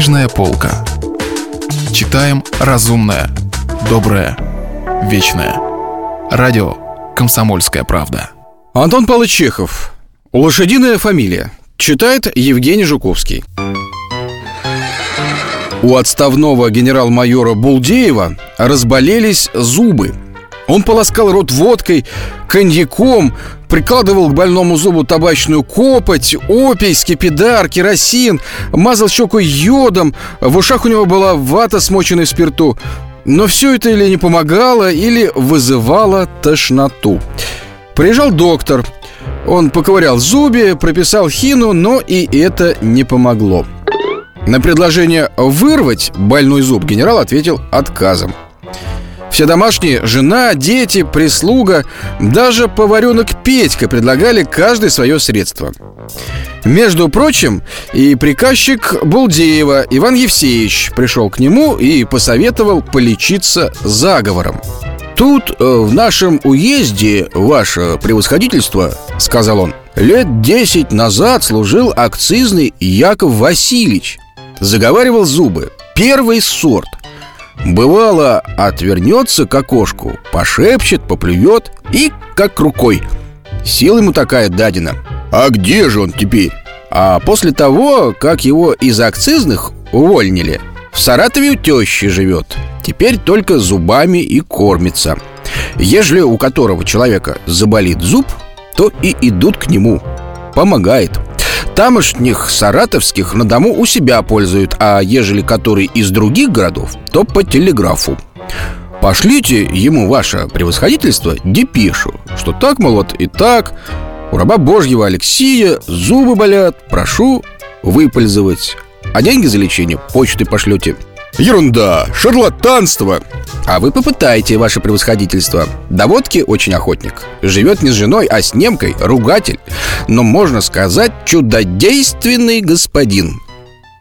Книжная полка. Читаем разумное, доброе, вечное. Радио «Комсомольская правда». Антон Павлович. Лошадиная фамилия. Читает Евгений Жуковский. У отставного генерал-майора Булдеева разболелись зубы. Он полоскал рот водкой, коньяком, прикладывал к больному зубу табачную копоть, опий, скипидар, керосин, мазал щеку йодом, в ушах у него была вата, смоченная в спирту. Но все это или не помогало, или вызывало тошноту. Приезжал доктор. Он поковырял зубы, прописал хину, но и это не помогло. На предложение вырвать больной зуб генерал ответил отказом. Все домашние, жена, дети, прислуга, даже поваренок Петька предлагали каждое свое средство. Между прочим, и приказчик Булдеева Иван Евсеевич пришел к нему и посоветовал полечиться заговором. «Тут, э, в нашем уезде, ваше превосходительство, — сказал он, — лет десять назад служил акцизный Яков Васильевич. Заговаривал зубы. Первый сорт. Бывало, отвернется к окошку, пошепчет, поплюет и как рукой. Сила ему такая дадена. А где же он теперь? А после того, как его из акцизных увольнили, в Саратове у тещи живет. Теперь только зубами и кормится. Ежели у которого человека заболит зуб, то и идут к нему. Помогает. Тамошних саратовских на дому у себя пользуют, а ежели который из других городов, то по телеграфу. Пошлите ему ваше превосходительство депешу, что так, мол, вот и так, у раба Божьего Алексия зубы болят, прошу выпользовать, а деньги за лечение почтой пошлете. Ерунда, шарлатанство. А вы попытайте, ваше превосходительство. До водки очень охотник. Живет не с женой, а с немкой, ругатель. Но можно сказать, чудодейственный господин.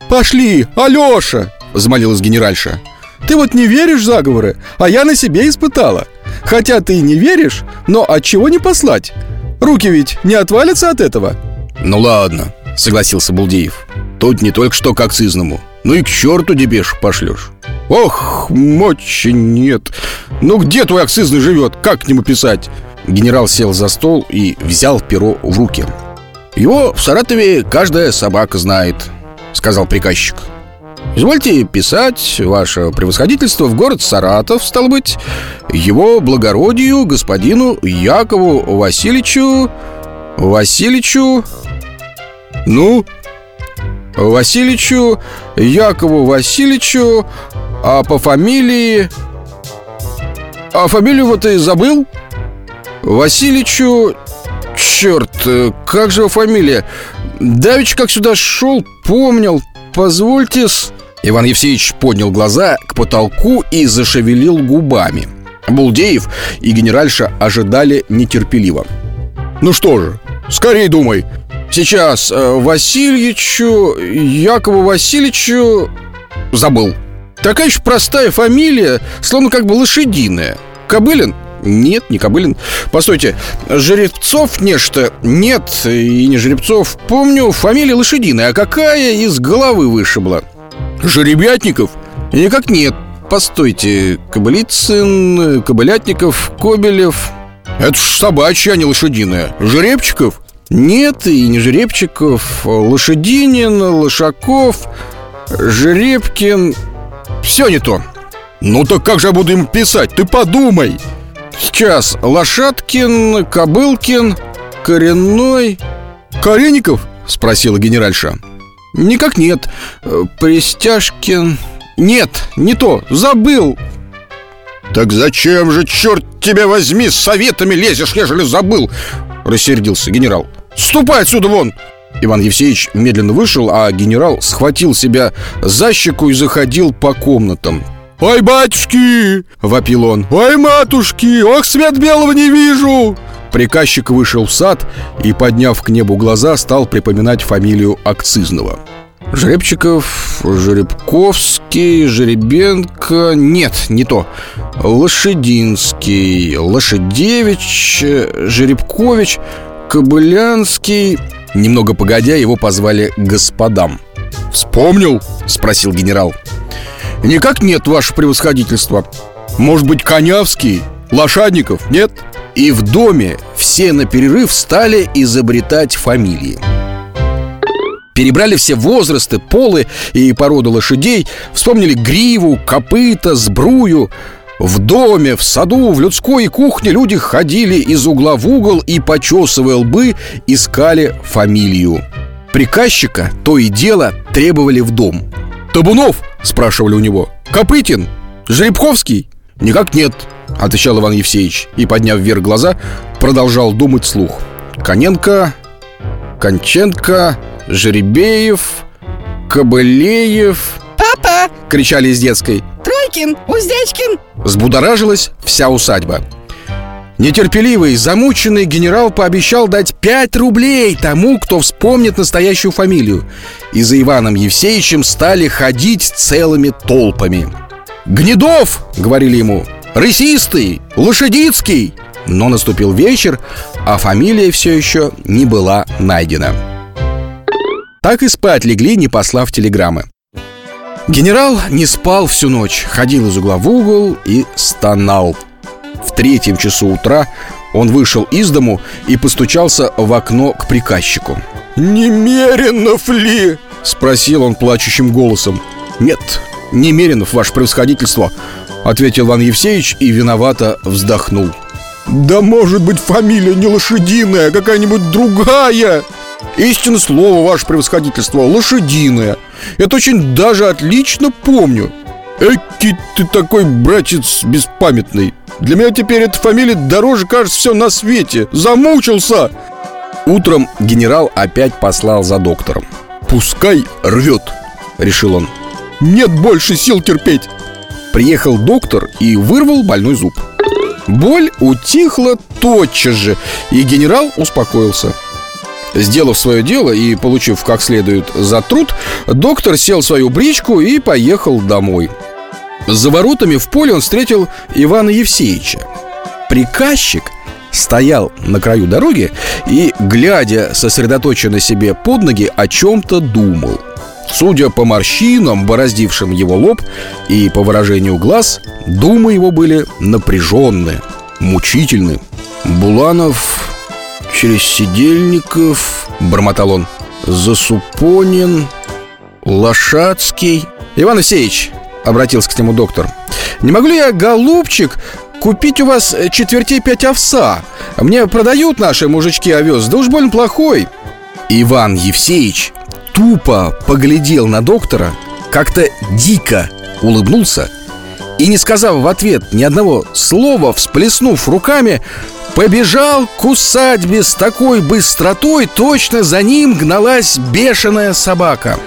Пошли, Алеша, взмолилась генеральша. Ты вот не веришь в заговоры, а я на себе испытала. Хотя ты и не веришь, но от чего не послать? Руки ведь не отвалятся от этого. Ну ладно, согласился Булдеев. Тут не только что к акцизному ну и к черту дебеш пошлешь Ох, мочи нет Ну где твой акцизный живет? Как к нему писать? Генерал сел за стол и взял перо в руки Его в Саратове каждая собака знает Сказал приказчик Извольте писать, ваше превосходительство, в город Саратов, стал быть, его благородию, господину Якову Васильевичу... Васильевичу... Ну, Васильевичу, Якову Васильевичу, а по фамилии... А фамилию вот и забыл? Васильевичу... Черт, как же его фамилия? Давич как сюда шел, помнил. Позвольте с... Иван Евсеевич поднял глаза к потолку и зашевелил губами. Булдеев и генеральша ожидали нетерпеливо. «Ну что же, скорей думай, Сейчас э, Васильевичу, Якову Васильевичу Забыл Такая же простая фамилия, словно как бы лошадиная Кобылин? Нет, не Кобылин Постойте, Жеребцов нечто? Нет, и не Жеребцов Помню, фамилия лошадиная А какая из головы вышибла? Жеребятников? Никак нет Постойте, Кобылицын, Кобылятников, Кобелев Это ж собачья, а не лошадиная Жеребчиков? Нет, и не Жеребчиков, Лошадинин, Лошаков, Жеребкин. Все не то. Ну так как же я буду им писать? Ты подумай. Сейчас Лошадкин, Кобылкин, Коренной. Коренников? Спросила генеральша. Никак нет. Пристяжкин. Нет, не то, забыл. Так зачем же, черт тебя возьми, с советами лезешь, ежели забыл? Рассердился генерал Ступай отсюда вон!» Иван Евсеевич медленно вышел, а генерал схватил себя за щеку и заходил по комнатам. «Ой, батюшки!» — вопил он. «Ой, матушки! Ох, свет белого не вижу!» Приказчик вышел в сад и, подняв к небу глаза, стал припоминать фамилию акцизного. Жеребчиков, Жеребковский, Жеребенко... Нет, не то. Лошадинский, Лошадевич, Жеребкович... Кобылянский... Немного погодя, его позвали господам Вспомнил? — спросил генерал Никак нет, ваше превосходительство Может быть, Конявский? Лошадников? Нет? И в доме все на перерыв стали изобретать фамилии Перебрали все возрасты, полы и породы лошадей Вспомнили гриву, копыта, сбрую в доме, в саду, в людской кухне люди ходили из угла в угол и, почесывая лбы, искали фамилию. Приказчика то и дело требовали в дом. «Табунов?» – спрашивали у него. «Копытин? Жеребковский?» «Никак нет», — отвечал Иван Евсеевич И, подняв вверх глаза, продолжал думать слух Коненко, Конченко, Жеребеев, Кобылеев Папа! — кричали из детской Тройкин! Уздечкин! Взбудоражилась вся усадьба Нетерпеливый, замученный генерал пообещал дать 5 рублей тому, кто вспомнит настоящую фамилию И за Иваном Евсеевичем стали ходить целыми толпами «Гнедов!» — говорили ему «Рысистый! Лошадицкий!» Но наступил вечер, а фамилия все еще не была найдена Так и спать легли, не послав телеграммы Генерал не спал всю ночь, ходил из угла в угол и стонал. В третьем часу утра он вышел из дому и постучался в окно к приказчику. «Немеренов ли?» — спросил он плачущим голосом. «Нет, Немеренов, ваше превосходительство», — ответил Иван Евсеевич и виновато вздохнул. Да может быть фамилия не лошадиная, а какая-нибудь другая Истинное слово, ваше превосходительство, лошадиное. Это очень даже отлично помню. Эки ты такой, братец, беспамятный. Для меня теперь эта фамилия дороже, кажется, все на свете. Замучился! Утром генерал опять послал за доктором. Пускай рвет, Решил он. Нет больше сил терпеть Приехал доктор и вырвал больной зуб. Боль утихла тотчас же И генерал успокоился Сделав свое дело и получив как следует за труд Доктор сел в свою бричку и поехал домой. За воротами в поле он встретил Ивана Евсеевича Приказчик стоял на краю дороги и, глядя сосредоточенно себе под ноги, о чем-то думал. Судя по морщинам, бороздившим его лоб и по выражению глаз, думы его были напряженные, мучительны. Буланов через Сидельников, бормотал он, Засупонин, Лошадский. Иван Алексеевич, обратился к нему доктор, не могу ли я, голубчик, купить у вас четвертей пять овса? Мне продают наши мужички овес, да уж больно плохой. Иван Евсеевич тупо поглядел на доктора, как-то дико улыбнулся и, не сказав в ответ ни одного слова, всплеснув руками, побежал к усадьбе с такой быстротой, точно за ним гналась бешеная собака.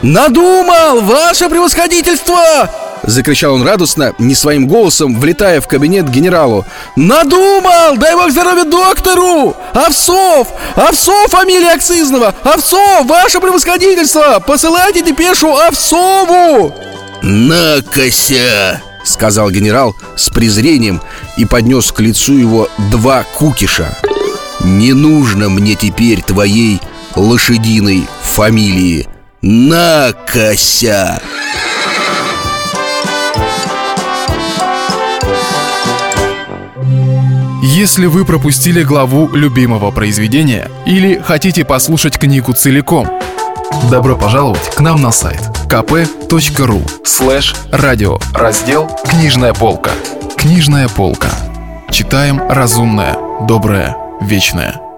«Надумал, ваше превосходительство!» Закричал он радостно, не своим голосом, влетая в кабинет генералу Надумал! Дай бог здоровья доктору! Овсов! Овсов фамилия Акцизного! Овсов! Ваше превосходительство! Посылайте депешу Овсову! «Накося!» — сказал генерал с презрением и поднес к лицу его два кукиша «Не нужно мне теперь твоей лошадиной фамилии Накося!» Если вы пропустили главу любимого произведения или хотите послушать книгу целиком, добро пожаловать к нам на сайт kp.ru слэш радио раздел «Книжная полка». Книжная полка. Читаем разумное, доброе, вечное.